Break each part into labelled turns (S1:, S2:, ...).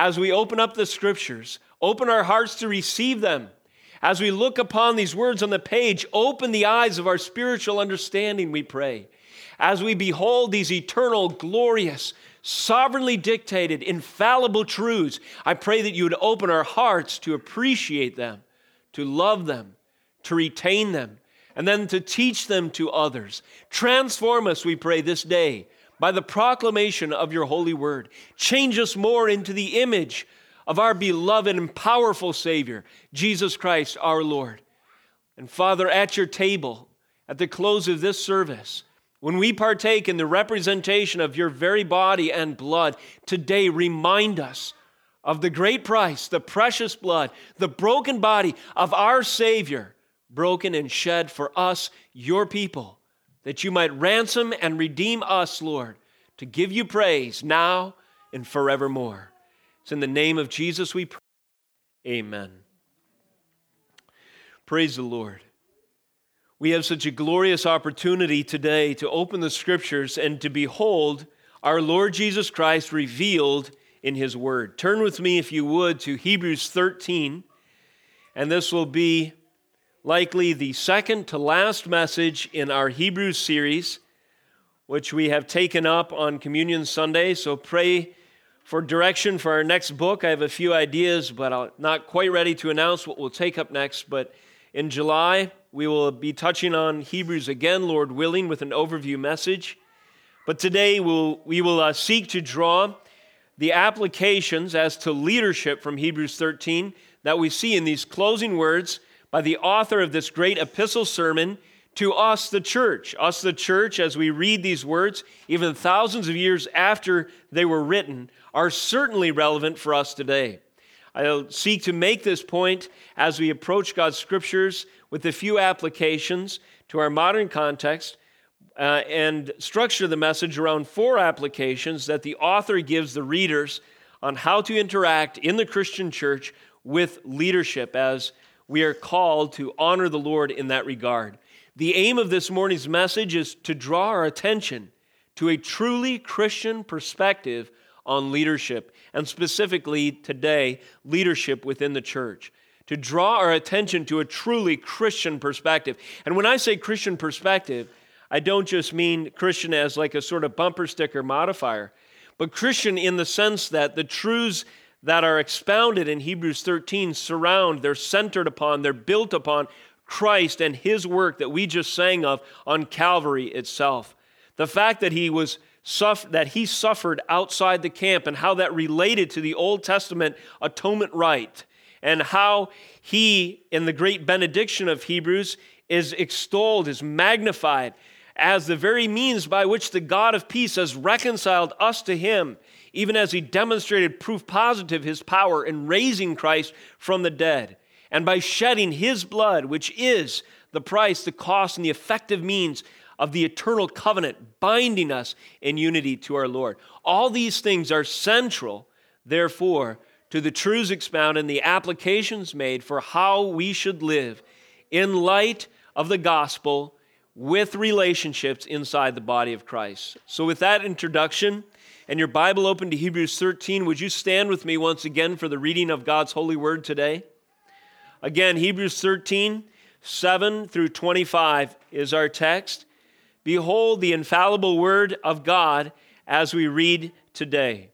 S1: as we open up the scriptures, open our hearts to receive them. As we look upon these words on the page, open the eyes of our spiritual understanding, we pray. As we behold these eternal, glorious, sovereignly dictated, infallible truths, I pray that you would open our hearts to appreciate them, to love them, to retain them, and then to teach them to others. Transform us, we pray, this day by the proclamation of your holy word. Change us more into the image of our beloved and powerful Savior, Jesus Christ our Lord. And Father, at your table, at the close of this service, when we partake in the representation of your very body and blood, today remind us of the great price, the precious blood, the broken body of our Savior, broken and shed for us, your people, that you might ransom and redeem us, Lord, to give you praise now and forevermore. It's in the name of Jesus we pray. Amen. Praise the Lord. We have such a glorious opportunity today to open the scriptures and to behold our Lord Jesus Christ revealed in his word. Turn with me, if you would, to Hebrews 13, and this will be likely the second to last message in our Hebrews series, which we have taken up on Communion Sunday. So pray for direction for our next book. I have a few ideas, but I'm not quite ready to announce what we'll take up next. But in July, we will be touching on Hebrews again, Lord willing, with an overview message. But today we'll, we will uh, seek to draw the applications as to leadership from Hebrews 13 that we see in these closing words by the author of this great epistle sermon to us, the church. Us, the church, as we read these words, even thousands of years after they were written, are certainly relevant for us today. I'll seek to make this point as we approach God's scriptures with a few applications to our modern context uh, and structure the message around four applications that the author gives the readers on how to interact in the Christian church with leadership as we are called to honor the Lord in that regard. The aim of this morning's message is to draw our attention to a truly Christian perspective on leadership, and specifically today, leadership within the church. To draw our attention to a truly Christian perspective. And when I say Christian perspective, I don't just mean Christian as like a sort of bumper sticker modifier, but Christian in the sense that the truths that are expounded in Hebrews 13 surround, they're centered upon, they're built upon Christ and his work that we just sang of on Calvary itself. The fact that he was that he suffered outside the camp and how that related to the Old Testament atonement rite and how he in the great benediction of Hebrews is extolled, is magnified as the very means by which the God of peace has reconciled us to him, even as he demonstrated proof positive his power in raising Christ from the dead, and by shedding his blood, which is the price, the cost, and the effective means of the eternal covenant binding us in unity to our Lord. All these things are central, therefore, to the truths expounded and the applications made for how we should live in light of the gospel with relationships inside the body of Christ. So, with that introduction and your Bible open to Hebrews 13, would you stand with me once again for the reading of God's holy word today? Again, Hebrews 13, 7 through 25 is our text. Behold the infallible word of God as we read today.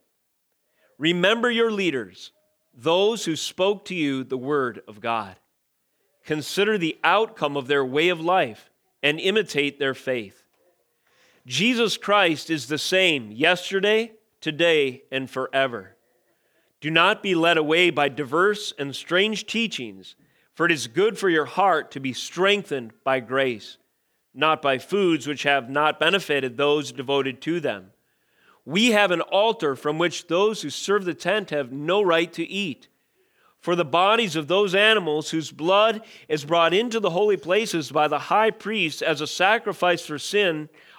S1: Remember your leaders, those who spoke to you the word of God. Consider the outcome of their way of life and imitate their faith. Jesus Christ is the same yesterday, today, and forever. Do not be led away by diverse and strange teachings, for it is good for your heart to be strengthened by grace, not by foods which have not benefited those devoted to them. We have an altar from which those who serve the tent have no right to eat for the bodies of those animals whose blood is brought into the holy places by the high priest as a sacrifice for sin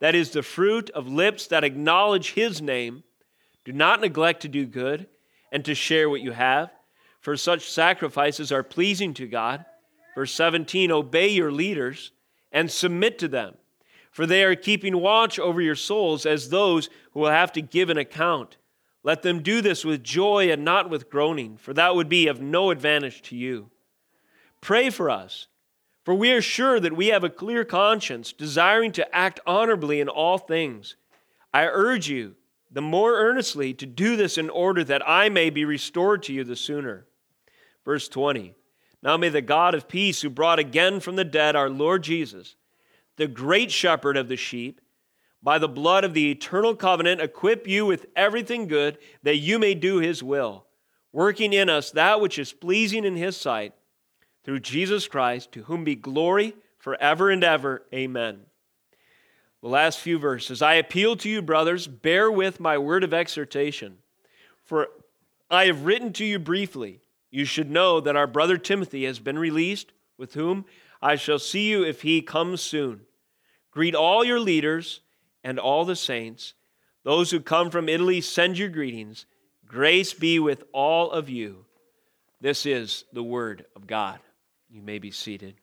S1: that is the fruit of lips that acknowledge his name. Do not neglect to do good and to share what you have, for such sacrifices are pleasing to God. Verse 17 Obey your leaders and submit to them, for they are keeping watch over your souls as those who will have to give an account. Let them do this with joy and not with groaning, for that would be of no advantage to you. Pray for us, for we are sure that we have a clear conscience, desiring to act honorably in all things. I urge you, the more earnestly, to do this in order that I may be restored to you the sooner. Verse 20 Now may the God of peace, who brought again from the dead our Lord Jesus, the great shepherd of the sheep, by the blood of the eternal covenant, equip you with everything good that you may do his will, working in us that which is pleasing in his sight, through Jesus Christ, to whom be glory forever and ever. Amen. The last few verses I appeal to you, brothers, bear with my word of exhortation. For I have written to you briefly. You should know that our brother Timothy has been released, with whom I shall see you if he comes soon. Greet all your leaders and all the saints. Those who come from Italy send your greetings. Grace be with all of you. This is the word of God. You may be seated.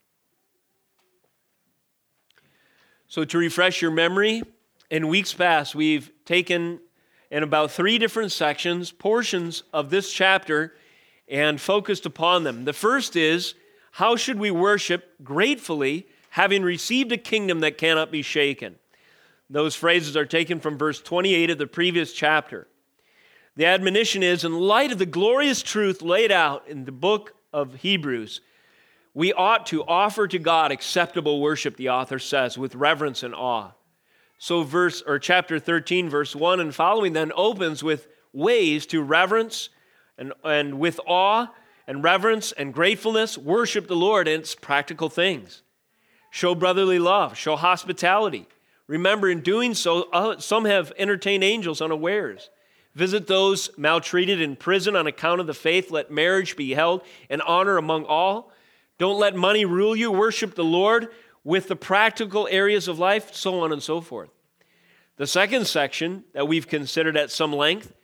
S1: So, to refresh your memory, in weeks past, we've taken in about three different sections portions of this chapter and focused upon them. The first is how should we worship gratefully, having received a kingdom that cannot be shaken? Those phrases are taken from verse 28 of the previous chapter. The admonition is in light of the glorious truth laid out in the book of Hebrews, we ought to offer to God acceptable worship, the author says, with reverence and awe. So verse or chapter 13, verse 1 and following then opens with ways to reverence and, and with awe and reverence and gratefulness worship the Lord in its practical things. Show brotherly love, show hospitality Remember, in doing so, uh, some have entertained angels unawares. Visit those maltreated in prison on account of the faith. Let marriage be held in honor among all. Don't let money rule you. Worship the Lord with the practical areas of life, so on and so forth. The second section that we've considered at some length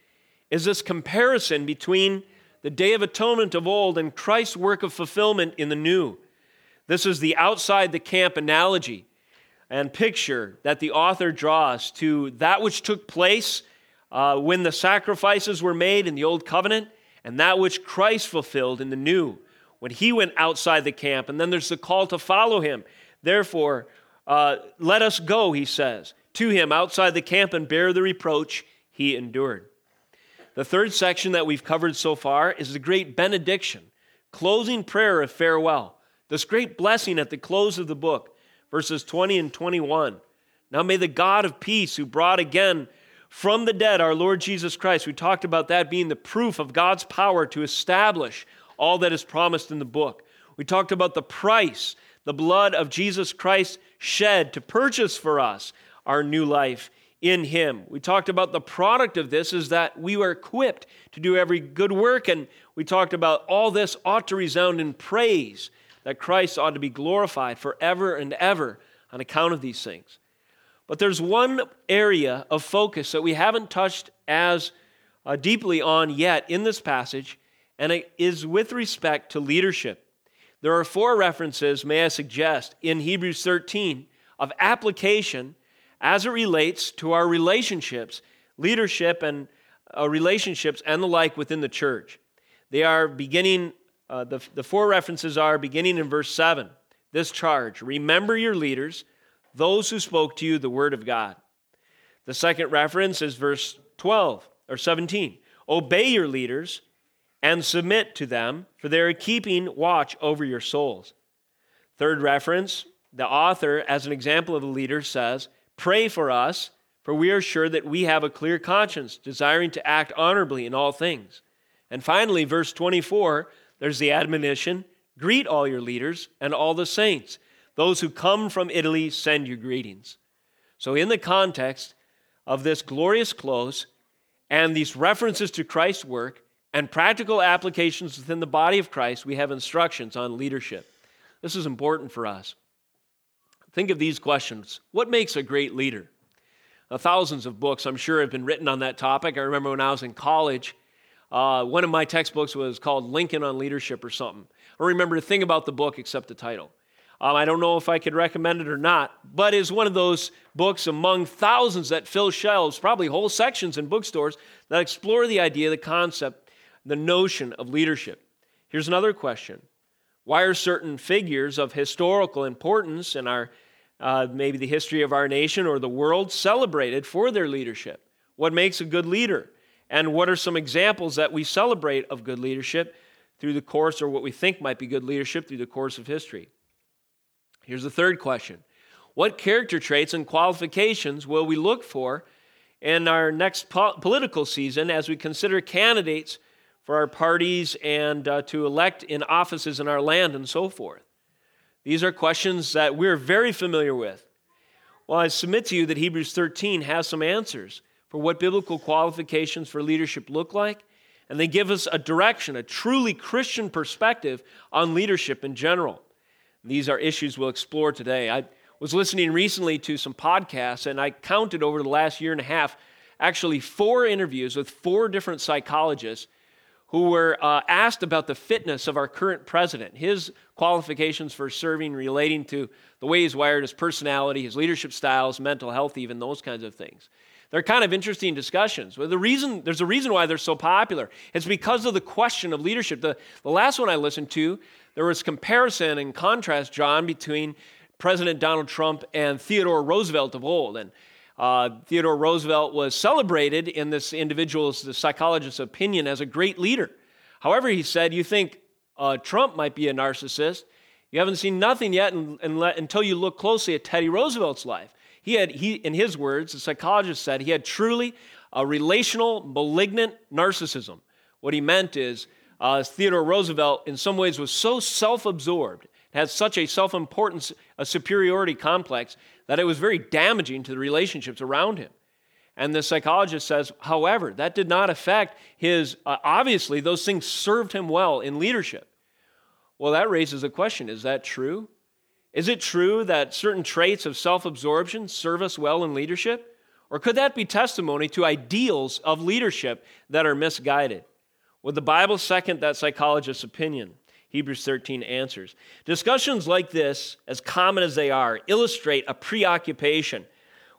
S1: is this comparison between the Day of Atonement of old and Christ's work of fulfillment in the new. This is the outside the camp analogy and picture that the author draws to that which took place uh, when the sacrifices were made in the old covenant and that which Christ fulfilled in the new when he went outside the camp. And then there's the call to follow him. Therefore, uh, let us go, he says, to him outside the camp and bear the reproach he endured. The third section that we've covered so far is the great benediction, closing prayer of farewell, this great blessing at the close of the book verses 20 and 21. Now may the God of peace, who brought again from the dead our Lord Jesus Christ, we talked about that being the proof of God's power to establish all that is promised in the book. We talked about the price, the blood of Jesus Christ shed to purchase for us our new life in Him. We talked about the product of this is that we are equipped to do every good work, and we talked about all this ought to resound in praise that Christ ought to be glorified forever and ever on account of these things. But there's one area of focus that we haven't touched as uh, deeply on yet in this passage, and it is with respect to leadership. There are four references, may I suggest, in Hebrews 13 of application as it relates to our relationships, leadership and uh, relationships and the like within the church. They are beginning uh, the, the four references are beginning in verse 7. This charge remember your leaders, those who spoke to you the word of God. The second reference is verse 12 or 17. Obey your leaders and submit to them, for they are keeping watch over your souls. Third reference, the author, as an example of a leader, says, Pray for us, for we are sure that we have a clear conscience, desiring to act honorably in all things. And finally, verse 24, there's the admonition greet all your leaders and all the saints. Those who come from Italy send you greetings. So, in the context of this glorious close and these references to Christ's work and practical applications within the body of Christ, we have instructions on leadership. This is important for us. Think of these questions What makes a great leader? Thousands of books, I'm sure, have been written on that topic. I remember when I was in college, uh, one of my textbooks was called Lincoln on Leadership or something. I remember a thing about the book except the title. Um, I don't know if I could recommend it or not, but it's one of those books among thousands that fill shelves, probably whole sections in bookstores, that explore the idea, the concept, the notion of leadership. Here's another question Why are certain figures of historical importance in our uh, maybe the history of our nation or the world celebrated for their leadership? What makes a good leader? And what are some examples that we celebrate of good leadership through the course, or what we think might be good leadership through the course of history? Here's the third question What character traits and qualifications will we look for in our next po- political season as we consider candidates for our parties and uh, to elect in offices in our land and so forth? These are questions that we're very familiar with. Well, I submit to you that Hebrews 13 has some answers for what biblical qualifications for leadership look like, and they give us a direction, a truly Christian perspective on leadership in general. These are issues we'll explore today. I was listening recently to some podcasts, and I counted over the last year and a half actually four interviews with four different psychologists who were uh, asked about the fitness of our current president, his qualifications for serving relating to the way he's wired, his personality, his leadership styles, mental health, even those kinds of things. They're kind of interesting discussions. Well, the reason, there's a reason why they're so popular. It's because of the question of leadership. The, the last one I listened to, there was comparison and contrast, John, between President Donald Trump and Theodore Roosevelt of old. And uh, Theodore Roosevelt was celebrated in this individual's, the psychologist's opinion, as a great leader. However, he said, You think uh, Trump might be a narcissist. You haven't seen nothing yet until you look closely at Teddy Roosevelt's life. He had, he, in his words, the psychologist said, he had truly a relational, malignant narcissism. What he meant is, uh, Theodore Roosevelt, in some ways, was so self absorbed, had such a self importance, a superiority complex, that it was very damaging to the relationships around him. And the psychologist says, however, that did not affect his, uh, obviously, those things served him well in leadership. Well, that raises a question is that true? Is it true that certain traits of self absorption serve us well in leadership? Or could that be testimony to ideals of leadership that are misguided? Would the Bible second that psychologist's opinion? Hebrews 13 answers. Discussions like this, as common as they are, illustrate a preoccupation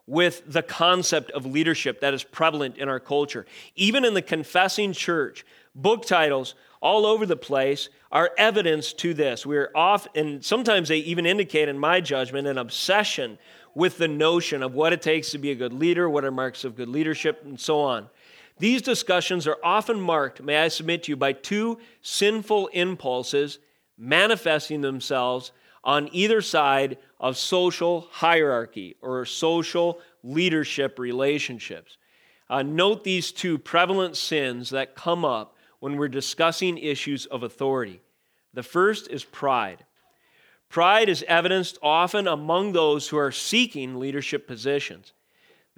S1: with the concept of leadership that is prevalent in our culture. Even in the confessing church, book titles all over the place are evidence to this. We're off, and sometimes they even indicate, in my judgment, an obsession with the notion of what it takes to be a good leader, what are marks of good leadership, and so on. These discussions are often marked, may I submit to you, by two sinful impulses manifesting themselves on either side of social hierarchy or social leadership relationships. Uh, note these two prevalent sins that come up when we're discussing issues of authority. The first is pride. Pride is evidenced often among those who are seeking leadership positions.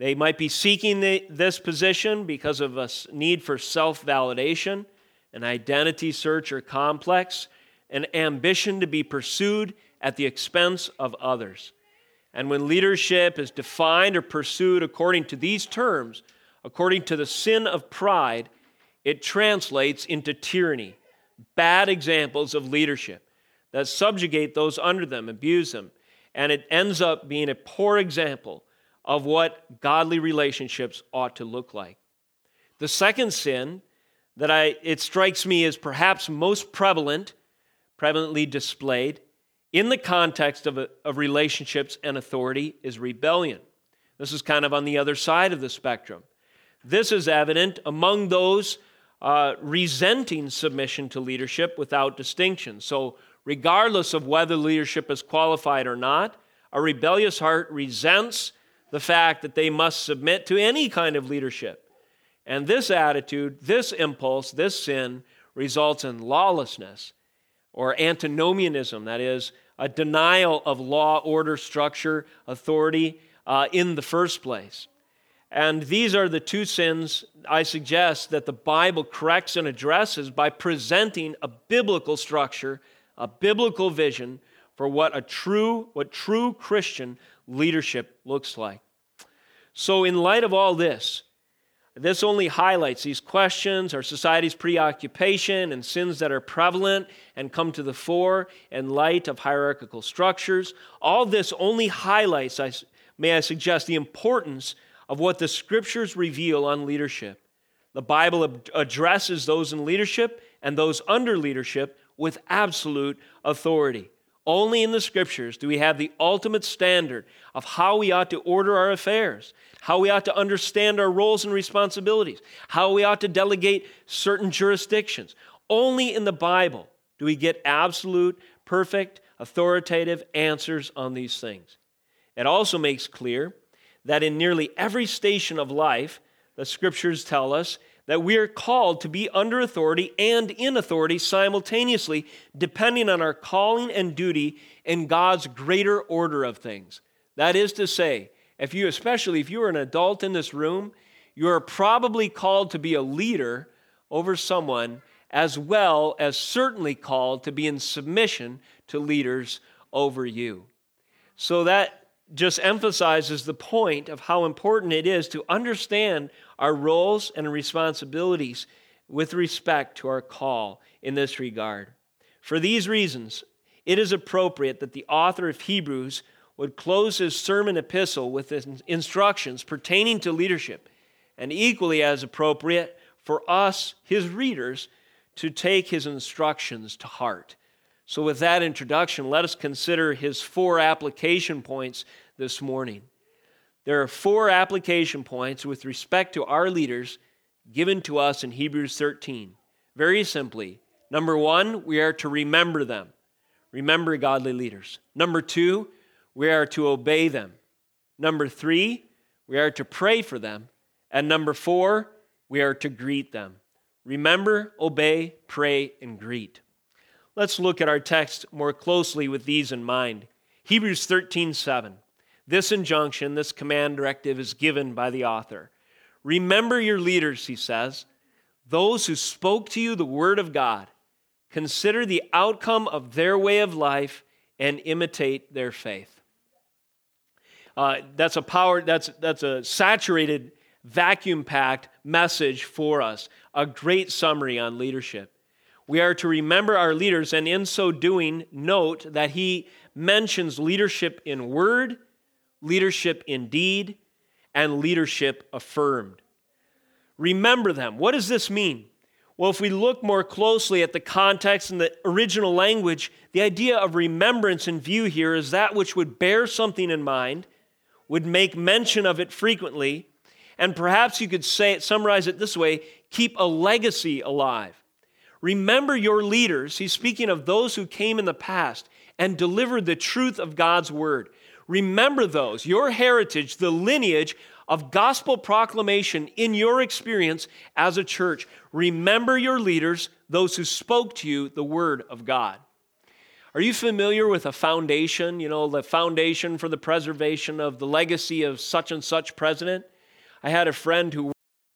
S1: They might be seeking the, this position because of a need for self validation, an identity search or complex, an ambition to be pursued at the expense of others. And when leadership is defined or pursued according to these terms, according to the sin of pride, it translates into tyranny, bad examples of leadership that subjugate those under them, abuse them, and it ends up being a poor example of what godly relationships ought to look like. The second sin that I, it strikes me as perhaps most prevalent, prevalently displayed in the context of, of relationships and authority is rebellion. This is kind of on the other side of the spectrum. This is evident among those uh, resenting submission to leadership without distinction. So, regardless of whether leadership is qualified or not, a rebellious heart resents the fact that they must submit to any kind of leadership. And this attitude, this impulse, this sin results in lawlessness or antinomianism, that is, a denial of law, order, structure, authority uh, in the first place. And these are the two sins I suggest that the Bible corrects and addresses by presenting a biblical structure, a biblical vision for what a true what true Christian leadership looks like. So in light of all this, this only highlights these questions, our society's preoccupation, and sins that are prevalent and come to the fore in light of hierarchical structures. All this only highlights, I, may I suggest, the importance of what the scriptures reveal on leadership. The Bible addresses those in leadership and those under leadership with absolute authority. Only in the scriptures do we have the ultimate standard of how we ought to order our affairs, how we ought to understand our roles and responsibilities, how we ought to delegate certain jurisdictions. Only in the Bible do we get absolute, perfect, authoritative answers on these things. It also makes clear that in nearly every station of life, the scriptures tell us that we are called to be under authority and in authority simultaneously, depending on our calling and duty in God's greater order of things. That is to say, if you, especially if you are an adult in this room, you are probably called to be a leader over someone, as well as certainly called to be in submission to leaders over you. So that just emphasizes the point of how important it is to understand our roles and responsibilities with respect to our call in this regard. For these reasons, it is appropriate that the author of Hebrews would close his sermon epistle with instructions pertaining to leadership, and equally as appropriate for us, his readers, to take his instructions to heart. So, with that introduction, let us consider his four application points this morning. There are four application points with respect to our leaders given to us in Hebrews 13. Very simply, number one, we are to remember them. Remember godly leaders. Number two, we are to obey them. Number three, we are to pray for them. And number four, we are to greet them. Remember, obey, pray, and greet. Let's look at our text more closely with these in mind. Hebrews 13 7. This injunction, this command directive is given by the author. Remember your leaders, he says, those who spoke to you the word of God. Consider the outcome of their way of life and imitate their faith. Uh, that's a power, that's, that's a saturated, vacuum packed message for us, a great summary on leadership. We are to remember our leaders, and in so doing, note that he mentions leadership in word leadership in deed, and leadership affirmed. Remember them. What does this mean? Well, if we look more closely at the context and the original language, the idea of remembrance in view here is that which would bear something in mind, would make mention of it frequently, and perhaps you could say it, summarize it this way keep a legacy alive. Remember your leaders. He's speaking of those who came in the past and delivered the truth of God's word. Remember those, your heritage, the lineage of gospel proclamation in your experience as a church. Remember your leaders, those who spoke to you the word of God. Are you familiar with a foundation? You know, the foundation for the preservation of the legacy of such and such president? I had a friend who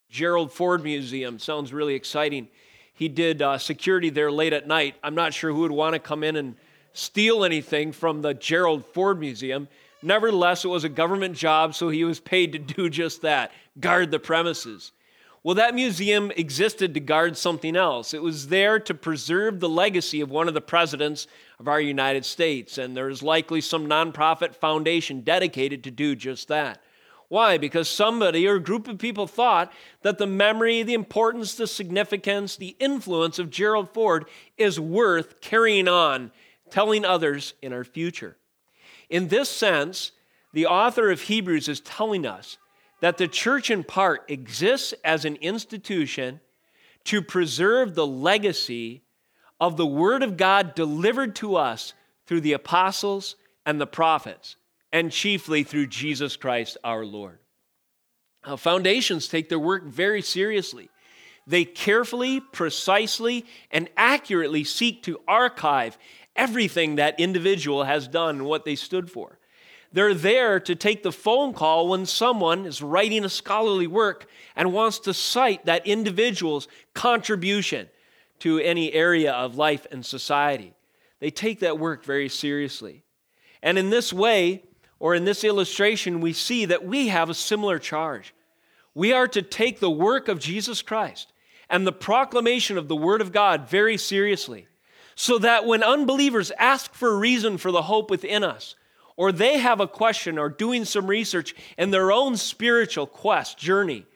S1: Gerald Ford Museum. Sounds really exciting. He did uh, security there late at night. I'm not sure who would want to come in and steal anything from the Gerald Ford Museum. Nevertheless, it was a government job, so he was paid to do just that guard the premises. Well, that museum existed to guard something else. It was there to preserve the legacy of one of the presidents of our United States, and there's likely some nonprofit foundation dedicated to do just that. Why? Because somebody or a group of people thought that the memory, the importance, the significance, the influence of Gerald Ford is worth carrying on, telling others in our future. In this sense, the author of Hebrews is telling us that the church, in part, exists as an institution to preserve the legacy of the Word of God delivered to us through the apostles and the prophets, and chiefly through Jesus Christ our Lord. Now, foundations take their work very seriously. They carefully, precisely, and accurately seek to archive everything that individual has done and what they stood for. They're there to take the phone call when someone is writing a scholarly work and wants to cite that individual's contribution to any area of life and society. They take that work very seriously. And in this way, or in this illustration, we see that we have a similar charge. We are to take the work of Jesus Christ and the proclamation of the Word of God very seriously, so that when unbelievers ask for a reason for the hope within us, or they have a question or doing some research in their own spiritual quest, journey,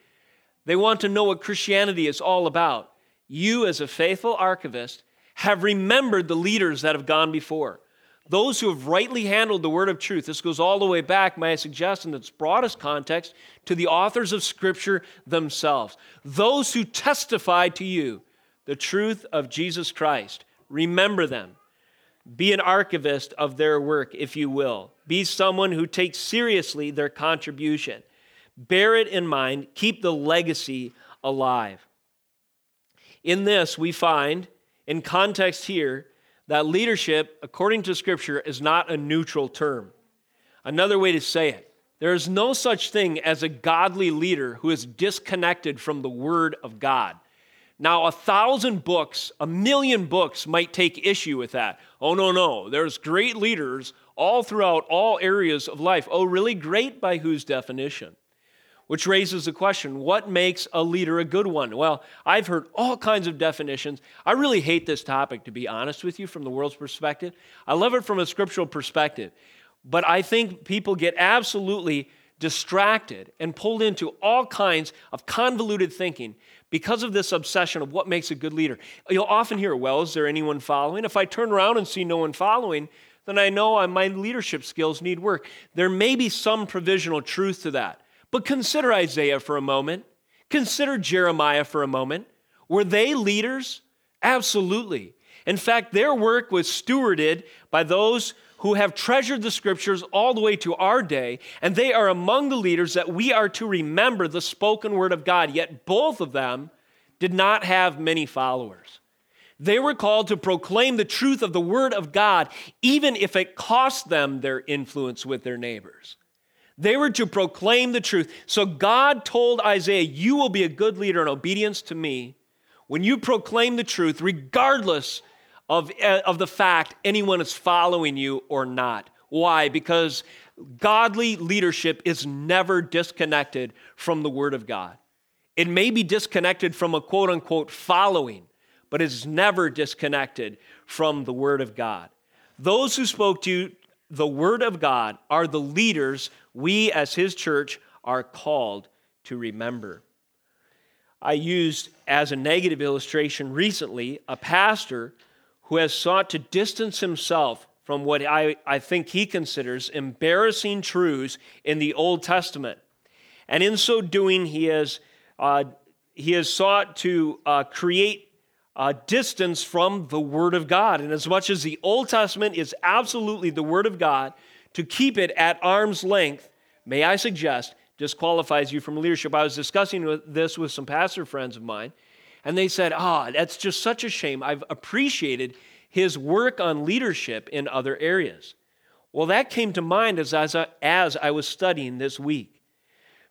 S1: they want to know what Christianity is all about. You, as a faithful archivist, have remembered the leaders that have gone before. Those who have rightly handled the word of truth. This goes all the way back, may I suggest, in its broadest context, to the authors of Scripture themselves. Those who testify to you the truth of Jesus Christ. Remember them. Be an archivist of their work, if you will. Be someone who takes seriously their contribution. Bear it in mind, keep the legacy alive. In this, we find, in context here, that leadership, according to Scripture, is not a neutral term. Another way to say it, there is no such thing as a godly leader who is disconnected from the Word of God. Now, a thousand books, a million books might take issue with that. Oh, no, no. There's great leaders all throughout all areas of life. Oh, really? Great by whose definition? Which raises the question what makes a leader a good one? Well, I've heard all kinds of definitions. I really hate this topic, to be honest with you, from the world's perspective. I love it from a scriptural perspective. But I think people get absolutely distracted and pulled into all kinds of convoluted thinking because of this obsession of what makes a good leader. You'll often hear, well, is there anyone following? If I turn around and see no one following, then I know my leadership skills need work. There may be some provisional truth to that. But consider Isaiah for a moment. Consider Jeremiah for a moment. Were they leaders? Absolutely. In fact, their work was stewarded by those who have treasured the scriptures all the way to our day, and they are among the leaders that we are to remember the spoken word of God. Yet both of them did not have many followers. They were called to proclaim the truth of the word of God, even if it cost them their influence with their neighbors. They were to proclaim the truth. So God told Isaiah, You will be a good leader in obedience to me when you proclaim the truth, regardless of, uh, of the fact anyone is following you or not. Why? Because godly leadership is never disconnected from the Word of God. It may be disconnected from a quote unquote following, but it's never disconnected from the Word of God. Those who spoke to you, the Word of God are the leaders we as His church are called to remember. I used as a negative illustration recently a pastor who has sought to distance himself from what I, I think he considers embarrassing truths in the Old Testament. And in so doing, he has, uh, he has sought to uh, create a distance from the Word of God. And as much as the Old Testament is absolutely the Word of God, to keep it at arm's length, may I suggest, disqualifies you from leadership. I was discussing this with some pastor friends of mine, and they said, Ah, oh, that's just such a shame. I've appreciated his work on leadership in other areas. Well, that came to mind as, as, as I was studying this week,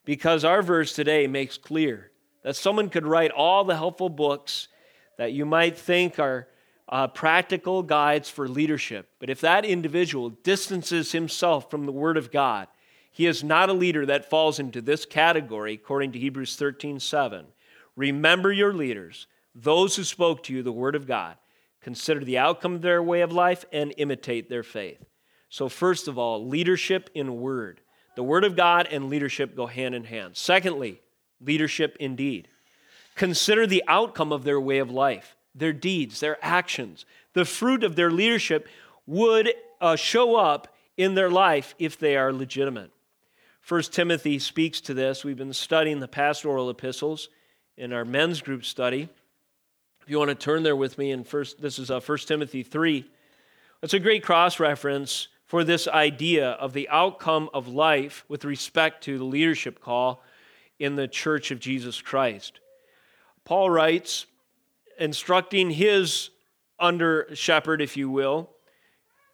S1: because our verse today makes clear that someone could write all the helpful books that you might think are uh, practical guides for leadership. But if that individual distances himself from the Word of God, he is not a leader that falls into this category, according to Hebrews 13 7. Remember your leaders, those who spoke to you the word of God. Consider the outcome of their way of life and imitate their faith. So, first of all, leadership in word. The word of God and leadership go hand in hand. Secondly, leadership indeed. Consider the outcome of their way of life, their deeds, their actions. The fruit of their leadership would uh, show up in their life if they are legitimate. First Timothy speaks to this. We've been studying the pastoral epistles in our men's group study. If you want to turn there with me in first, this is uh, 1 Timothy 3. It's a great cross reference for this idea of the outcome of life with respect to the leadership call in the church of Jesus Christ. Paul writes, instructing his under shepherd, if you will,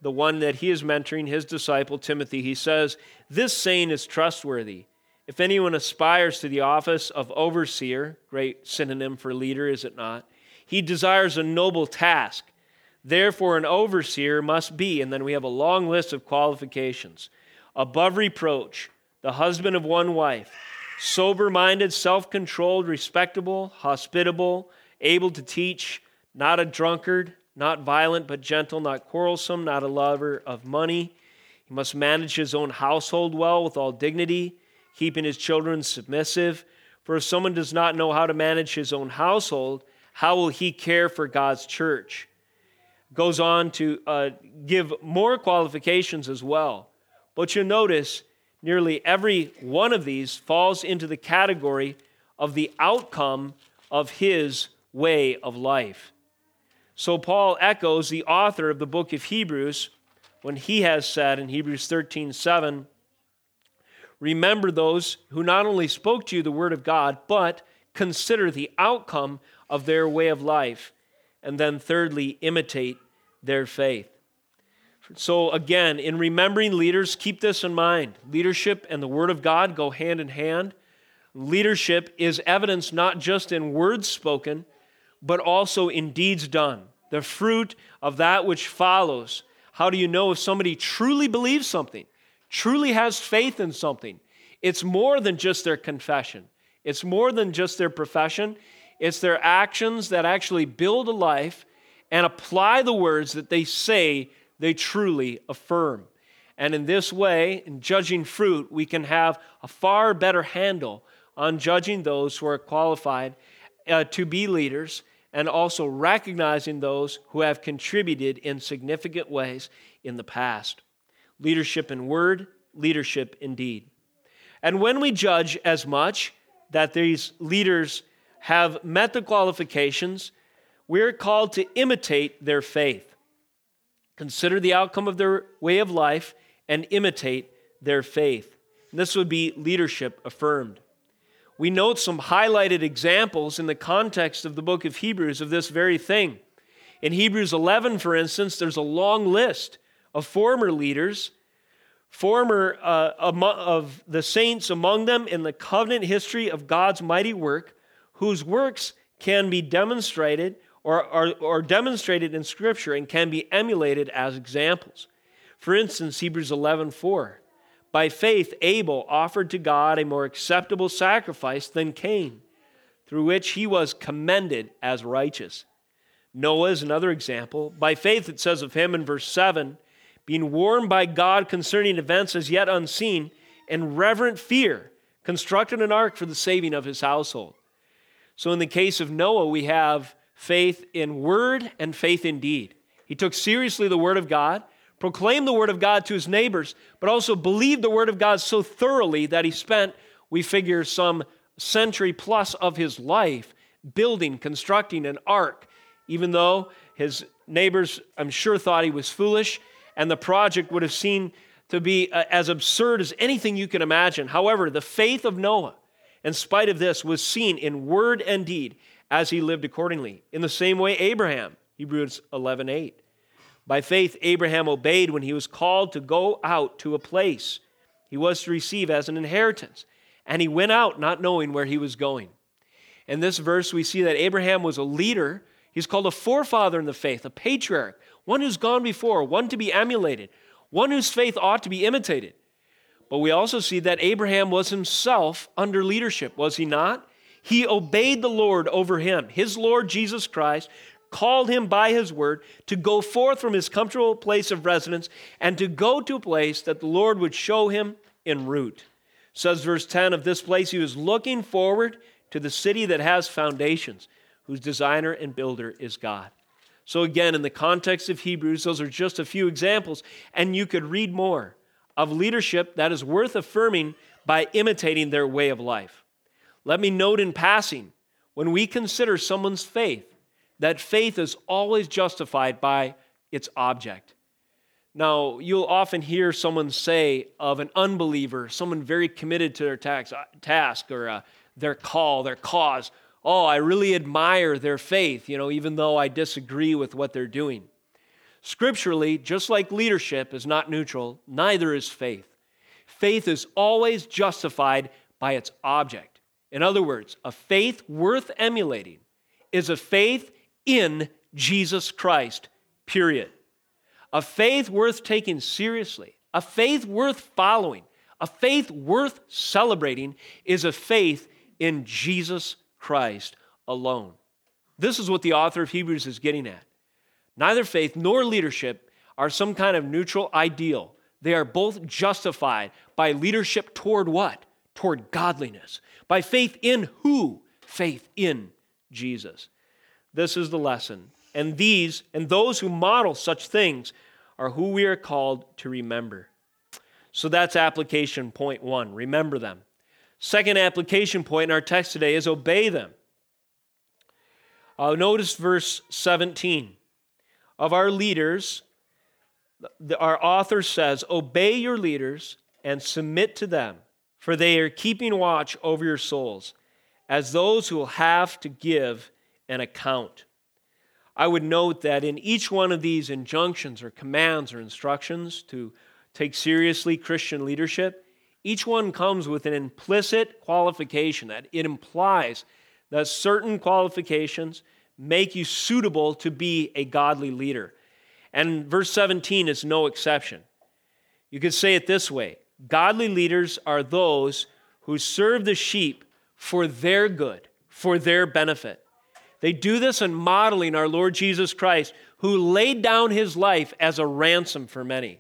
S1: the one that he is mentoring, his disciple Timothy, he says, This saying is trustworthy. If anyone aspires to the office of overseer, great synonym for leader, is it not? He desires a noble task. Therefore, an overseer must be, and then we have a long list of qualifications above reproach, the husband of one wife, sober minded, self controlled, respectable, hospitable, able to teach, not a drunkard, not violent but gentle, not quarrelsome, not a lover of money. He must manage his own household well with all dignity, keeping his children submissive. For if someone does not know how to manage his own household, how will he care for God's church? Goes on to uh, give more qualifications as well. But you'll notice nearly every one of these falls into the category of the outcome of his way of life. So Paul echoes the author of the book of Hebrews when he has said in Hebrews 13 7, Remember those who not only spoke to you the word of God, but consider the outcome of their way of life. And then, thirdly, imitate their faith. So, again, in remembering leaders, keep this in mind. Leadership and the Word of God go hand in hand. Leadership is evidence not just in words spoken, but also in deeds done. The fruit of that which follows. How do you know if somebody truly believes something, truly has faith in something? It's more than just their confession, it's more than just their profession. It's their actions that actually build a life and apply the words that they say they truly affirm. And in this way, in judging fruit, we can have a far better handle on judging those who are qualified uh, to be leaders and also recognizing those who have contributed in significant ways in the past. Leadership in word, leadership in deed. And when we judge as much that these leaders have met the qualifications, we're called to imitate their faith. Consider the outcome of their way of life and imitate their faith. And this would be leadership affirmed we note some highlighted examples in the context of the book of Hebrews of this very thing. In Hebrews 11, for instance, there's a long list of former leaders, former uh, of the saints among them in the covenant history of God's mighty work, whose works can be demonstrated or are demonstrated in Scripture and can be emulated as examples. For instance, Hebrews 11, 4. By faith, Abel offered to God a more acceptable sacrifice than Cain, through which he was commended as righteous. Noah is another example. By faith, it says of him in verse 7 being warned by God concerning events as yet unseen, in reverent fear, constructed an ark for the saving of his household. So, in the case of Noah, we have faith in word and faith in deed. He took seriously the word of God proclaimed the word of God to his neighbors, but also believed the word of God so thoroughly that he spent, we figure, some century plus of his life building, constructing an ark, even though his neighbors, I'm sure, thought he was foolish, and the project would have seemed to be uh, as absurd as anything you can imagine. However, the faith of Noah, in spite of this, was seen in word and deed as he lived accordingly. In the same way, Abraham, Hebrews 11 8. By faith, Abraham obeyed when he was called to go out to a place he was to receive as an inheritance. And he went out not knowing where he was going. In this verse, we see that Abraham was a leader. He's called a forefather in the faith, a patriarch, one who's gone before, one to be emulated, one whose faith ought to be imitated. But we also see that Abraham was himself under leadership, was he not? He obeyed the Lord over him, his Lord Jesus Christ, called him by his word to go forth from his comfortable place of residence and to go to a place that the Lord would show him en route. Says verse 10 of this place, he was looking forward to the city that has foundations, whose designer and builder is God. So, again, in the context of Hebrews, those are just a few examples, and you could read more of leadership that is worth affirming by imitating their way of life. Let me note in passing when we consider someone's faith, that faith is always justified by its object. Now, you'll often hear someone say of an unbeliever, someone very committed to their tax, task or uh, their call, their cause, oh, I really admire their faith, you know, even though I disagree with what they're doing. Scripturally, just like leadership is not neutral, neither is faith. Faith is always justified by its object. In other words, a faith worth emulating is a faith in Jesus Christ, period. A faith worth taking seriously, a faith worth following, a faith worth celebrating is a faith in Jesus Christ alone. This is what the author of Hebrews is getting at. Neither faith nor leadership are some kind of neutral ideal. They are both justified by leadership toward what? Toward godliness. By faith in who? Faith in Jesus. This is the lesson. And these and those who model such things are who we are called to remember. So that's application point one. Remember them. Second application point in our text today is obey them. Uh, notice verse 17. Of our leaders, our author says, Obey your leaders and submit to them, for they are keeping watch over your souls, as those who will have to give an account. I would note that in each one of these injunctions or commands or instructions to take seriously Christian leadership, each one comes with an implicit qualification that it implies that certain qualifications make you suitable to be a godly leader. And verse 17 is no exception. You could say it this way Godly leaders are those who serve the sheep for their good, for their benefit. They do this in modeling our Lord Jesus Christ, who laid down his life as a ransom for many.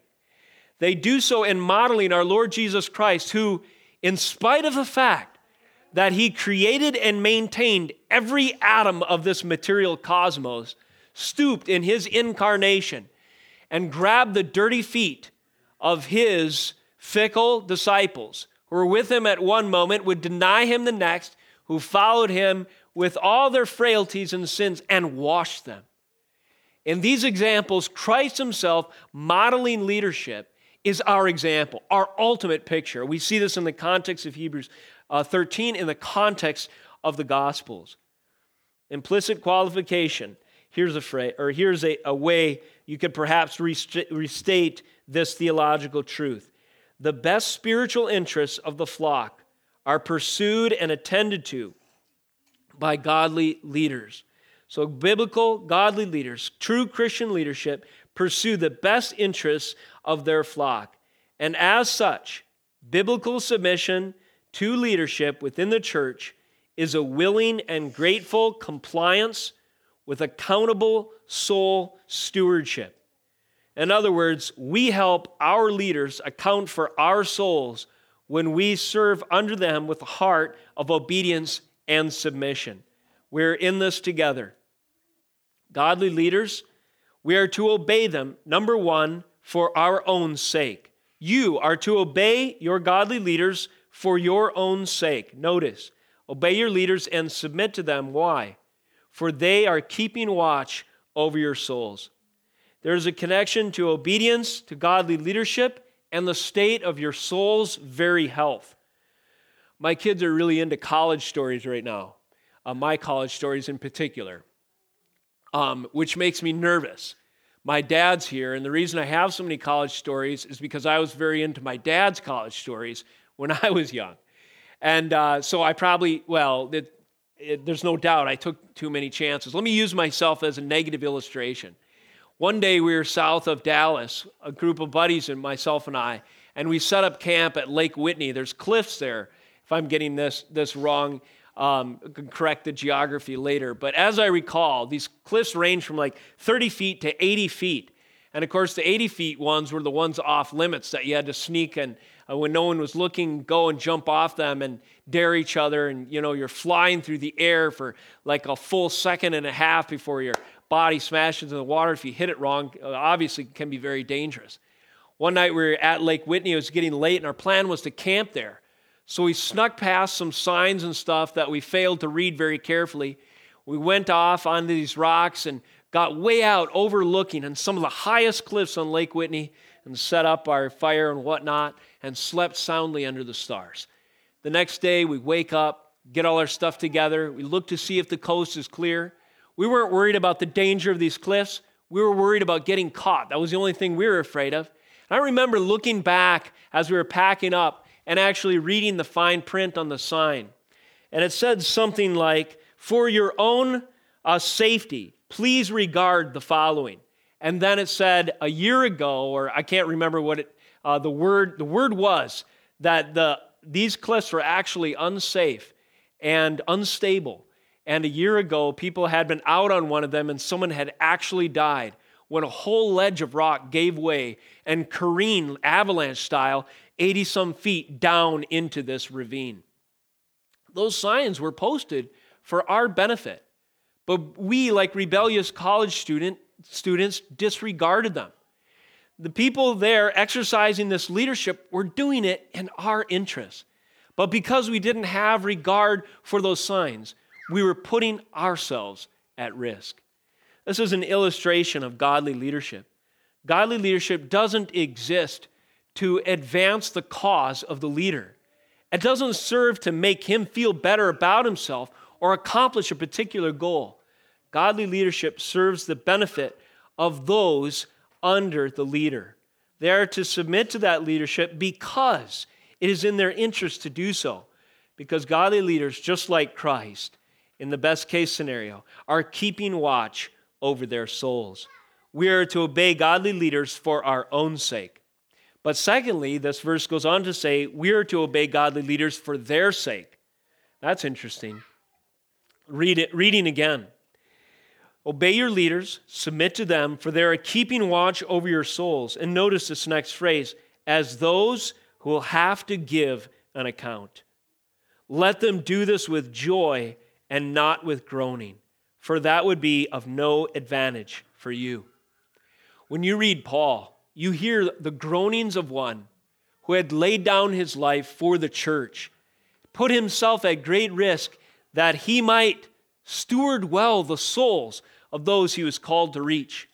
S1: They do so in modeling our Lord Jesus Christ, who, in spite of the fact that he created and maintained every atom of this material cosmos, stooped in his incarnation and grabbed the dirty feet of his fickle disciples who were with him at one moment, would deny him the next, who followed him with all their frailties and sins and washed them. In these examples, Christ himself modeling leadership is our example, our ultimate picture. We see this in the context of Hebrews uh, 13, in the context of the Gospels. Implicit qualification Here's a phrase, or here's a, a way you could perhaps restate this theological truth. The best spiritual interests of the flock are pursued and attended to by godly leaders. So, biblical, godly leaders, true Christian leadership, pursue the best interests of their flock. And as such, biblical submission to leadership within the church is a willing and grateful compliance with accountable soul stewardship. In other words, we help our leaders account for our souls when we serve under them with a heart of obedience and submission. We're in this together. Godly leaders, we are to obey them, number one, for our own sake. You are to obey your godly leaders for your own sake. Notice, obey your leaders and submit to them. Why? for they are keeping watch over your souls. There is a connection to obedience, to godly leadership, and the state of your soul's very health. My kids are really into college stories right now, uh, my college stories in particular, um, which makes me nervous. My dad's here, and the reason I have so many college stories is because I was very into my dad's college stories when I was young. And uh, so I probably, well, it, it, there's no doubt I took too many chances. Let me use myself as a negative illustration. One day we were south of Dallas, a group of buddies and myself and I, and we set up camp at Lake Whitney. There's cliffs there. If I'm getting this, this wrong, um, correct the geography later. But as I recall, these cliffs range from like 30 feet to 80 feet. And of course, the 80 feet ones were the ones off limits that you had to sneak and uh, when no one was looking, go and jump off them and dare each other. And you know, you're flying through the air for like a full second and a half before your body smashes into the water. If you hit it wrong, uh, obviously can be very dangerous. One night we were at Lake Whitney, it was getting late, and our plan was to camp there. So we snuck past some signs and stuff that we failed to read very carefully. We went off onto these rocks and got way out overlooking on some of the highest cliffs on Lake Whitney and set up our fire and whatnot and slept soundly under the stars. The next day, we wake up, get all our stuff together. We look to see if the coast is clear. We weren't worried about the danger of these cliffs. we were worried about getting caught. That was the only thing we were afraid of. And I remember looking back as we were packing up and actually reading the fine print on the sign. And it said something like, For your own uh, safety, please regard the following. And then it said a year ago, or I can't remember what it, uh, the word the word was that the these cliffs were actually unsafe and unstable. And a year ago, people had been out on one of them, and someone had actually died when a whole ledge of rock gave way and careened avalanche style 80 some feet down into this ravine. Those signs were posted for our benefit, but we, like rebellious college student, students, disregarded them. The people there exercising this leadership were doing it in our interest. But because we didn't have regard for those signs, we were putting ourselves at risk. This is an illustration of godly leadership. Godly leadership doesn't exist to advance the cause of the leader. It doesn't serve to make him feel better about himself or accomplish a particular goal. Godly leadership serves the benefit of those under the leader. They are to submit to that leadership because it is in their interest to do so. Because godly leaders, just like Christ, in the best case scenario, are keeping watch over their souls. We are to obey godly leaders for our own sake. But secondly, this verse goes on to say, we are to obey godly leaders for their sake. That's interesting. Read it, reading again. Obey your leaders, submit to them, for they are keeping watch over your souls. And notice this next phrase as those who will have to give an account. Let them do this with joy and not with groaning, for that would be of no advantage for you. When you read Paul, you hear the groanings of one who had laid down his life for the church, put himself at great risk that he might steward well the souls of those he was called to reach.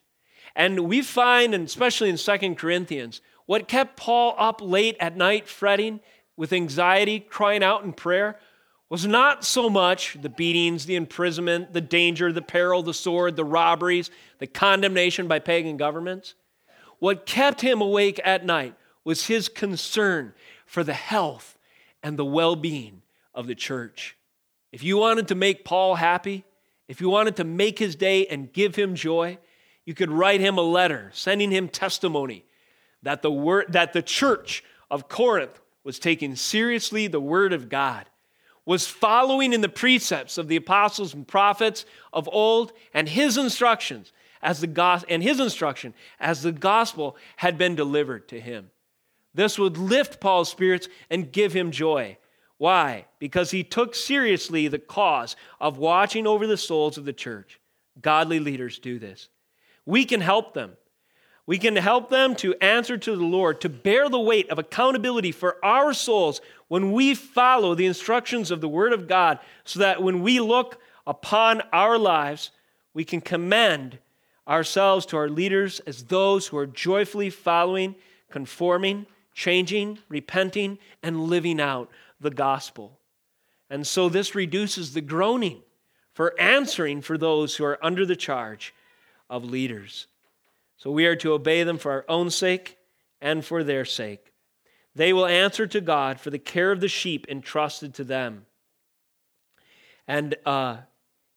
S1: And we find, and especially in Second Corinthians, what kept Paul up late at night fretting with anxiety, crying out in prayer, was not so much the beatings, the imprisonment, the danger, the peril, the sword, the robberies, the condemnation by pagan governments. What kept him awake at night was his concern for the health and the well being of the church. If you wanted to make Paul happy, if you wanted to make his day and give him joy, you could write him a letter sending him testimony that the, word, that the church of Corinth was taking seriously the word of God, was following in the precepts of the apostles and prophets of old, and his instructions as the gospel and his instruction as the gospel had been delivered to him. This would lift Paul's spirits and give him joy. Why? Because he took seriously the cause of watching over the souls of the church. Godly leaders do this. We can help them. We can help them to answer to the Lord, to bear the weight of accountability for our souls when we follow the instructions of the Word of God, so that when we look upon our lives, we can commend ourselves to our leaders as those who are joyfully following, conforming, changing, repenting, and living out the gospel. And so this reduces the groaning for answering for those who are under the charge of leaders. So we are to obey them for our own sake and for their sake. They will answer to God for the care of the sheep entrusted to them. And, uh,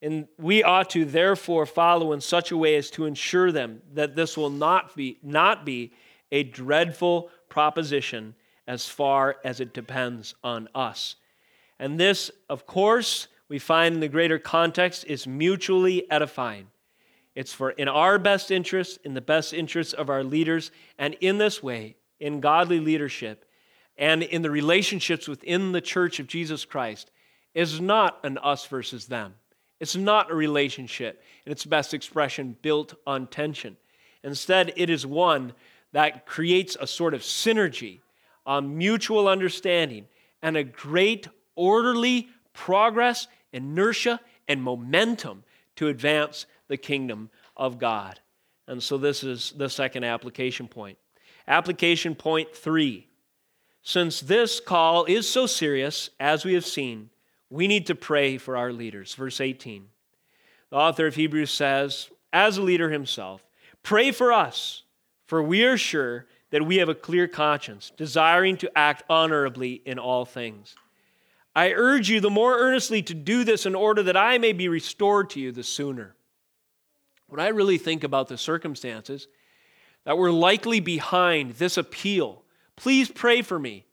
S1: and we ought to therefore follow in such a way as to ensure them that this will not be, not be a dreadful proposition as far as it depends on us. And this, of course, we find in the greater context is mutually edifying. It's for in our best interest, in the best interest of our leaders, and in this way, in godly leadership, and in the relationships within the church of Jesus Christ, is not an us versus them. It's not a relationship in its best expression built on tension. Instead, it is one that creates a sort of synergy on mutual understanding and a great orderly progress, inertia, and momentum to advance the kingdom of God. And so this is the second application point. Application point three. Since this call is so serious, as we have seen, we need to pray for our leaders. Verse 18. The author of Hebrews says, as a leader himself, Pray for us, for we are sure that we have a clear conscience, desiring to act honorably in all things. I urge you the more earnestly to do this in order that I may be restored to you the sooner. When I really think about the circumstances that were likely behind this appeal, please pray for me.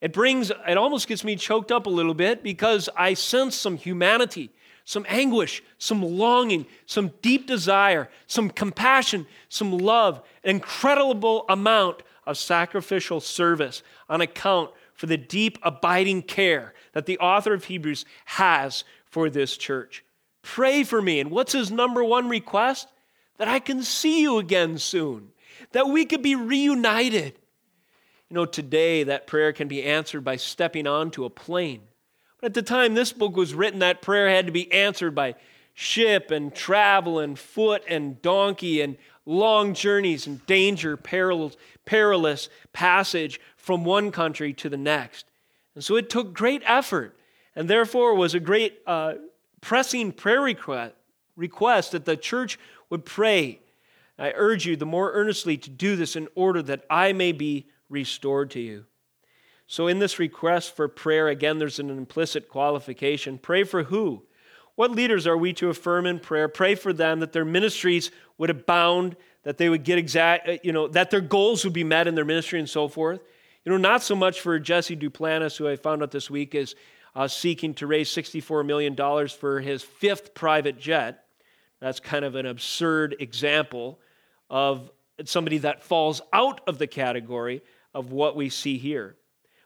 S1: It brings, it almost gets me choked up a little bit because I sense some humanity, some anguish, some longing, some deep desire, some compassion, some love, an incredible amount of sacrificial service on account for the deep, abiding care that the author of Hebrews has for this church. Pray for me. And what's his number one request? That I can see you again soon, that we could be reunited. You know, today that prayer can be answered by stepping onto a plane. But at the time this book was written, that prayer had to be answered by ship and travel and foot and donkey and long journeys and danger, perilous, perilous passage from one country to the next. And so it took great effort, and therefore was a great uh, pressing prayer request, request that the church would pray. I urge you the more earnestly to do this in order that I may be restored to you. So, in this request for prayer, again, there's an implicit qualification. Pray for who? What leaders are we to affirm in prayer? Pray for them that their ministries would abound, that they would get exact, uh, you know, that their goals would be met in their ministry and so forth. You know, not so much for Jesse Duplantis, who I found out this week is uh, seeking to raise $64 million for his fifth private jet. That's kind of an absurd example of somebody that falls out of the category of what we see here.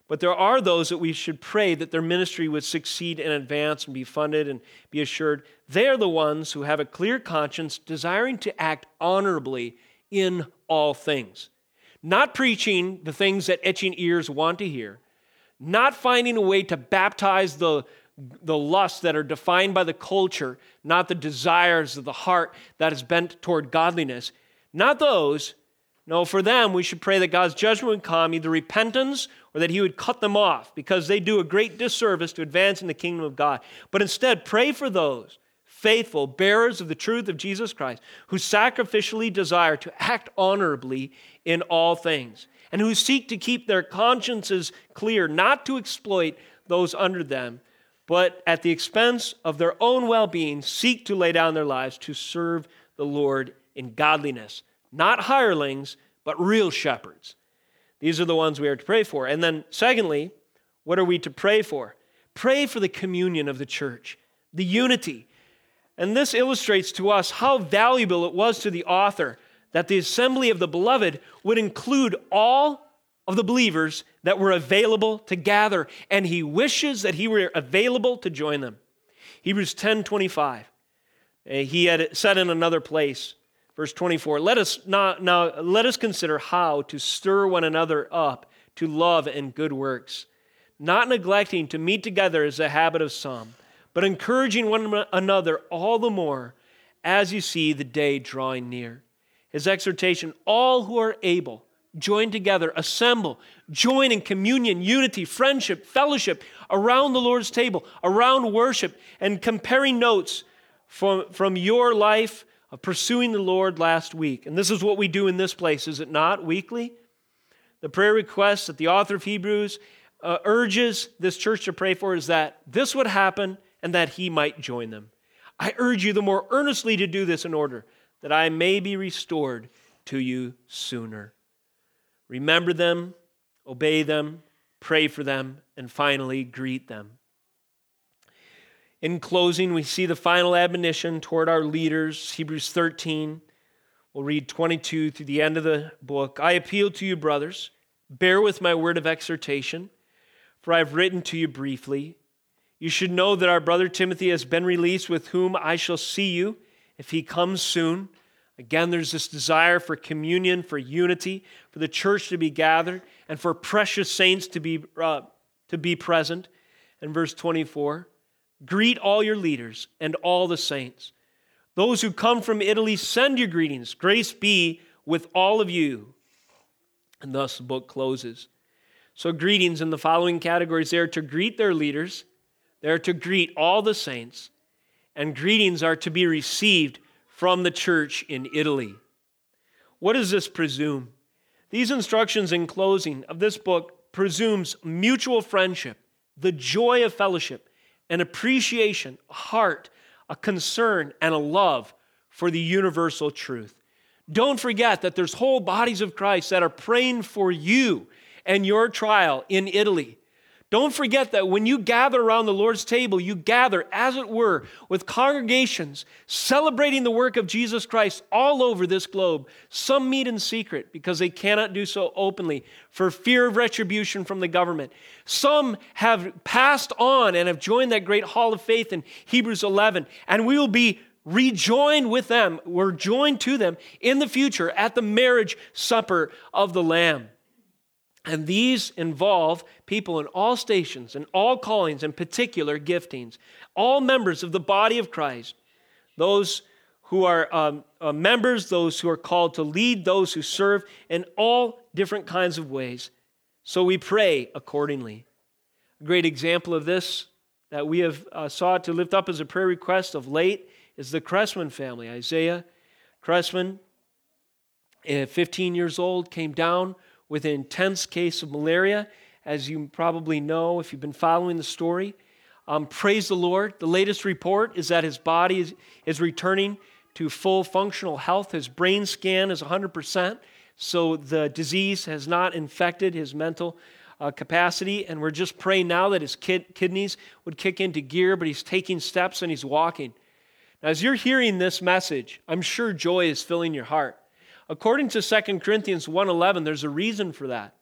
S1: But there are those that we should pray that their ministry would succeed and advance and be funded and be assured. They are the ones who have a clear conscience, desiring to act honorably in all things. Not preaching the things that itching ears want to hear, not finding a way to baptize the, the lusts that are defined by the culture, not the desires of the heart that is bent toward godliness. Not those. No, for them, we should pray that God's judgment would come, either repentance or that He would cut them off because they do a great disservice to advancing the kingdom of God. But instead, pray for those faithful bearers of the truth of Jesus Christ who sacrificially desire to act honorably in all things and who seek to keep their consciences clear, not to exploit those under them, but at the expense of their own well being, seek to lay down their lives to serve the Lord in godliness. Not hirelings, but real shepherds. These are the ones we are to pray for. And then, secondly, what are we to pray for? Pray for the communion of the church, the unity. And this illustrates to us how valuable it was to the author that the assembly of the beloved would include all of the believers that were available to gather, and he wishes that he were available to join them. Hebrews 10 25. Eh, he had said in another place, verse 24, let us now, now let us consider how to stir one another up to love and good works, not neglecting to meet together as a habit of some, but encouraging one another all the more as you see the day drawing near. His exhortation all who are able, join together, assemble, join in communion, unity, friendship, fellowship around the Lord's table, around worship, and comparing notes from, from your life of pursuing the Lord last week. And this is what we do in this place, is it not? Weekly? The prayer request that the author of Hebrews uh, urges this church to pray for is that this would happen and that he might join them. I urge you the more earnestly to do this in order that I may be restored to you sooner. Remember them, obey them, pray for them, and finally greet them. In closing, we see the final admonition toward our leaders, Hebrews 13. We'll read 22 through the end of the book. I appeal to you, brothers, bear with my word of exhortation, for I have written to you briefly. You should know that our brother Timothy has been released, with whom I shall see you if he comes soon. Again, there's this desire for communion, for unity, for the church to be gathered, and for precious saints to be, uh, to be present. In verse 24 Greet all your leaders and all the saints. Those who come from Italy send your greetings. Grace be with all of you. And thus the book closes. So, greetings in the following categories they are to greet their leaders, they are to greet all the saints, and greetings are to be received from the church in Italy. What does this presume? These instructions in closing of this book presumes mutual friendship, the joy of fellowship, an appreciation, a heart, a concern, and a love for the universal truth. Don't forget that there's whole bodies of Christ that are praying for you and your trial in Italy. Don't forget that when you gather around the Lord's table, you gather, as it were, with congregations celebrating the work of Jesus Christ all over this globe. Some meet in secret because they cannot do so openly for fear of retribution from the government. Some have passed on and have joined that great hall of faith in Hebrews 11, and we will be rejoined with them. We're joined to them in the future at the marriage supper of the Lamb. And these involve people in all stations and all callings and particular giftings, all members of the body of Christ, those who are um, uh, members, those who are called to lead, those who serve in all different kinds of ways. So we pray accordingly. A great example of this that we have uh, sought to lift up as a prayer request of late is the Cressman family. Isaiah Cressman, 15 years old, came down with an intense case of malaria, as you probably know if you've been following the story. Um, praise the Lord. The latest report is that his body is, is returning to full functional health. His brain scan is 100%, so the disease has not infected his mental uh, capacity. And we're just praying now that his kid, kidneys would kick into gear, but he's taking steps and he's walking. Now, as you're hearing this message, I'm sure joy is filling your heart. According to 2 Corinthians 1:11, there's a reason for that.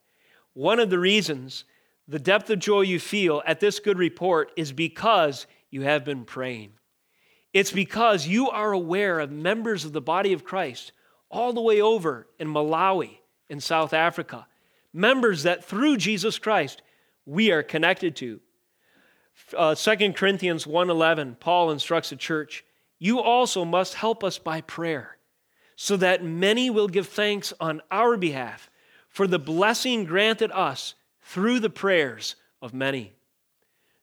S1: One of the reasons the depth of joy you feel at this good report is because you have been praying. It's because you are aware of members of the body of Christ all the way over in Malawi in South Africa, members that through Jesus Christ we are connected to. Uh, 2 Corinthians 1:11, Paul instructs the church, "You also must help us by prayer." So that many will give thanks on our behalf for the blessing granted us through the prayers of many.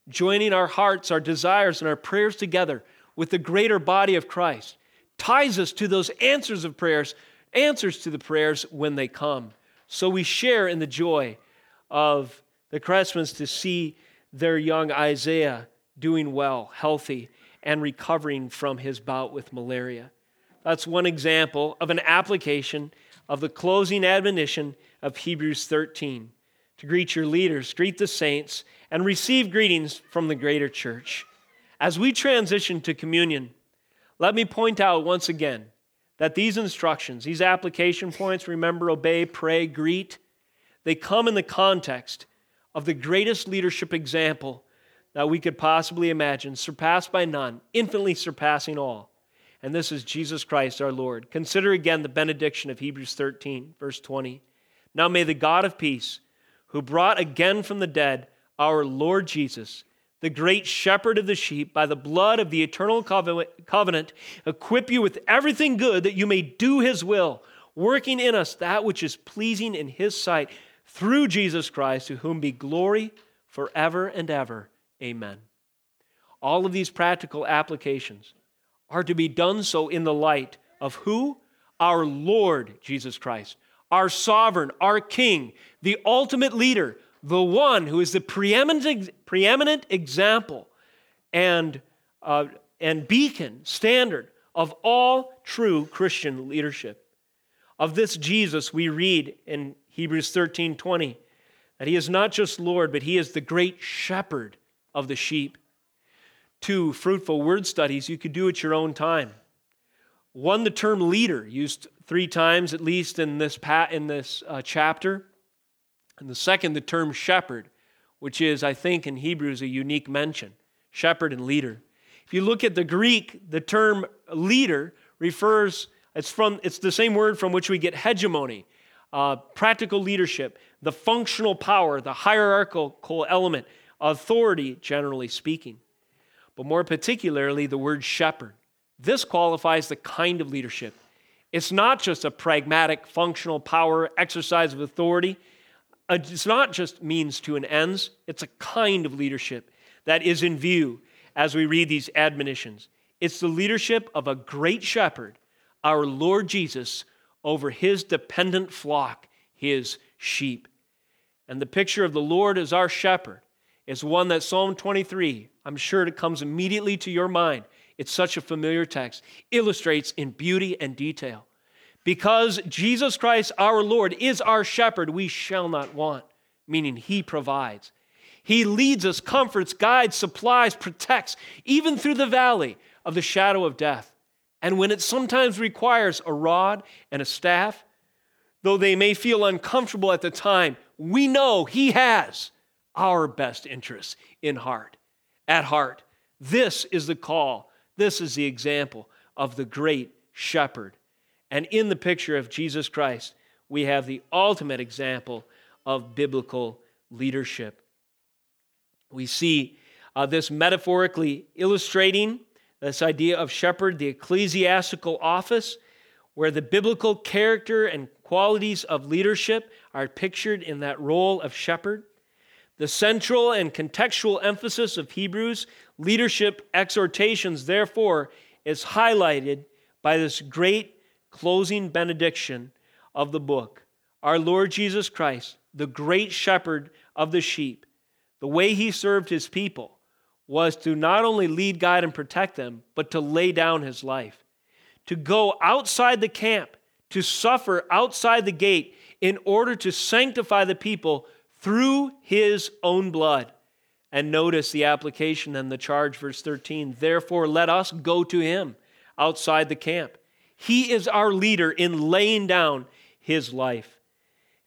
S1: Joining our hearts, our desires, and our prayers together with the greater body of Christ ties us to those answers of prayers, answers to the prayers when they come. So we share in the joy of the Cressmans to see their young Isaiah doing well, healthy, and recovering from his bout with malaria. That's one example of an application of the closing admonition of Hebrews 13 to greet your leaders, greet the saints, and receive greetings from the greater church. As we transition to communion, let me point out once again that these instructions, these application points, remember, obey, pray, greet, they come in the context of the greatest leadership example that we could possibly imagine, surpassed by none, infinitely surpassing all and this is Jesus Christ our Lord. Consider again the benediction of Hebrews 13, verse 20. Now may the God of peace, who brought again from the dead our Lord Jesus, the great shepherd of the sheep, by the blood of the eternal covenant, equip you with everything good that you may do his will, working in us that which is pleasing in his sight, through Jesus Christ, to whom be glory forever and ever. Amen. All of these practical applications are to be done so in the light of who? Our Lord Jesus Christ, our sovereign, our King, the ultimate leader, the one who is the preeminent, preeminent example and, uh, and beacon, standard of all true Christian leadership. Of this Jesus, we read in Hebrews 13 20 that he is not just Lord, but he is the great shepherd of the sheep two fruitful word studies you could do at your own time. One, the term leader, used three times at least in this, in this uh, chapter. And the second, the term shepherd, which is, I think, in Hebrews a unique mention shepherd and leader. If you look at the Greek, the term leader refers, it's, from, it's the same word from which we get hegemony, uh, practical leadership, the functional power, the hierarchical element, authority, generally speaking but more particularly the word shepherd. This qualifies the kind of leadership. It's not just a pragmatic, functional power, exercise of authority. It's not just means to an ends. It's a kind of leadership that is in view as we read these admonitions. It's the leadership of a great shepherd, our Lord Jesus, over his dependent flock, his sheep. And the picture of the Lord as our shepherd is one that Psalm 23, I'm sure it comes immediately to your mind. It's such a familiar text, illustrates in beauty and detail. Because Jesus Christ, our Lord, is our shepherd, we shall not want, meaning he provides. He leads us, comforts, guides, supplies, protects, even through the valley of the shadow of death. And when it sometimes requires a rod and a staff, though they may feel uncomfortable at the time, we know He has our best interests in heart, at heart. This is the call. This is the example of the great shepherd. And in the picture of Jesus Christ, we have the ultimate example of biblical leadership. We see uh, this metaphorically illustrating this idea of shepherd, the ecclesiastical office, where the biblical character and qualities of leadership are pictured in that role of shepherd. The central and contextual emphasis of Hebrews' leadership exhortations, therefore, is highlighted by this great closing benediction of the book. Our Lord Jesus Christ, the great shepherd of the sheep, the way he served his people was to not only lead, guide, and protect them, but to lay down his life, to go outside the camp, to suffer outside the gate in order to sanctify the people through his own blood. And notice the application and the charge, verse 13. Therefore, let us go to him outside the camp. He is our leader in laying down his life.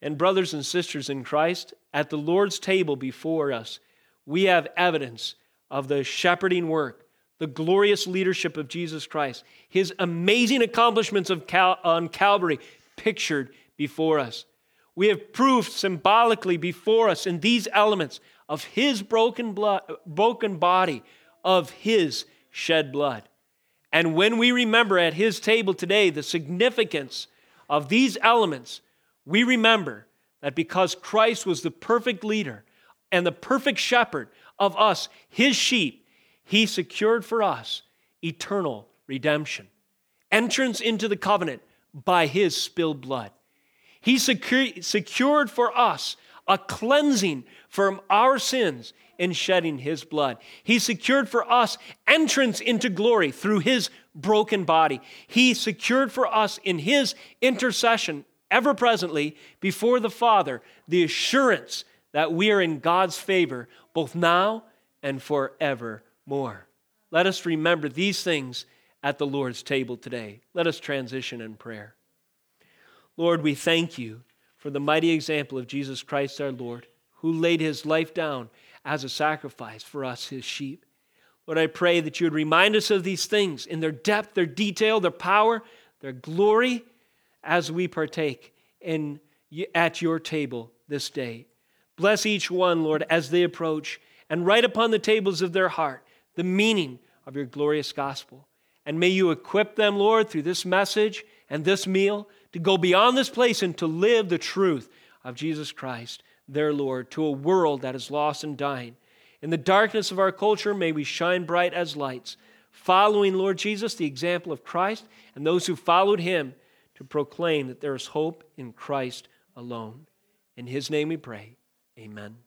S1: And, brothers and sisters in Christ, at the Lord's table before us, we have evidence of the shepherding work, the glorious leadership of Jesus Christ, his amazing accomplishments of Cal- on Calvary pictured before us. We have proof symbolically before us in these elements of his broken blood, broken body, of his shed blood. And when we remember at his table today the significance of these elements, we remember that because Christ was the perfect leader and the perfect shepherd of us, his sheep, he secured for us eternal redemption, entrance into the covenant by his spilled blood. He secured for us a cleansing from our sins in shedding his blood. He secured for us entrance into glory through his broken body. He secured for us in his intercession, ever presently, before the Father, the assurance that we are in God's favor both now and forevermore. Let us remember these things at the Lord's table today. Let us transition in prayer. Lord, we thank you for the mighty example of Jesus Christ our Lord, who laid his life down as a sacrifice for us, his sheep. Lord, I pray that you would remind us of these things in their depth, their detail, their power, their glory as we partake in, at your table this day. Bless each one, Lord, as they approach, and write upon the tables of their heart the meaning of your glorious gospel. And may you equip them, Lord, through this message and this meal to go beyond this place and to live the truth of Jesus Christ, their Lord, to a world that is lost and dying. In the darkness of our culture, may we shine bright as lights, following, Lord Jesus, the example of Christ and those who followed him to proclaim that there is hope in Christ alone. In his name we pray. Amen.